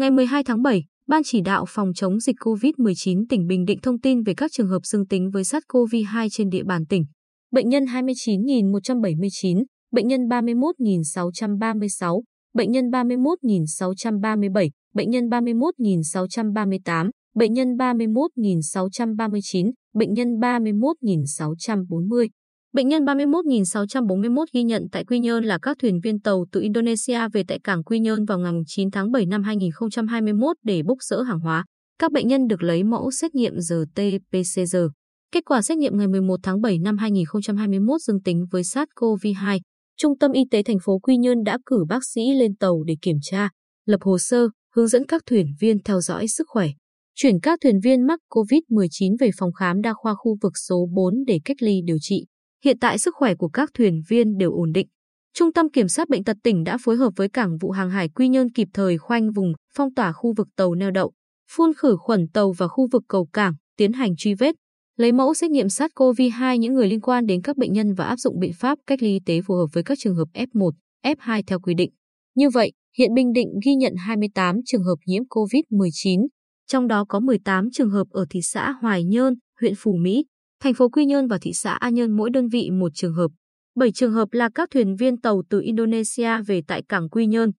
Ngày 12 tháng 7, Ban chỉ đạo phòng chống dịch COVID-19 tỉnh Bình Định thông tin về các trường hợp dương tính với SARS-CoV-2 trên địa bàn tỉnh. Bệnh nhân 29.179, bệnh nhân 31.636, bệnh nhân 31.637, bệnh nhân 31.638, bệnh nhân 31.639, bệnh nhân 31.640. Bệnh nhân 31.641 ghi nhận tại Quy Nhơn là các thuyền viên tàu từ Indonesia về tại cảng Quy Nhơn vào ngày 9 tháng 7 năm 2021 để bốc rỡ hàng hóa. Các bệnh nhân được lấy mẫu xét nghiệm RT-PCR. Kết quả xét nghiệm ngày 11 tháng 7 năm 2021 dương tính với SARS-CoV-2. Trung tâm Y tế thành phố Quy Nhơn đã cử bác sĩ lên tàu để kiểm tra, lập hồ sơ, hướng dẫn các thuyền viên theo dõi sức khỏe. Chuyển các thuyền viên mắc COVID-19 về phòng khám đa khoa khu vực số 4 để cách ly điều trị. Hiện tại sức khỏe của các thuyền viên đều ổn định. Trung tâm Kiểm soát Bệnh tật tỉnh đã phối hợp với Cảng vụ Hàng hải Quy Nhơn kịp thời khoanh vùng, phong tỏa khu vực tàu neo đậu, phun khử khuẩn tàu và khu vực cầu cảng, tiến hành truy vết, lấy mẫu xét nghiệm SARS-CoV-2 những người liên quan đến các bệnh nhân và áp dụng biện pháp cách ly y tế phù hợp với các trường hợp F1, F2 theo quy định. Như vậy, hiện Bình Định ghi nhận 28 trường hợp nhiễm COVID-19, trong đó có 18 trường hợp ở thị xã Hoài Nhơn, huyện Phú Mỹ, thành phố Quy Nhơn và thị xã A Nhơn mỗi đơn vị một trường hợp. 7 trường hợp là các thuyền viên tàu từ Indonesia về tại cảng Quy Nhơn,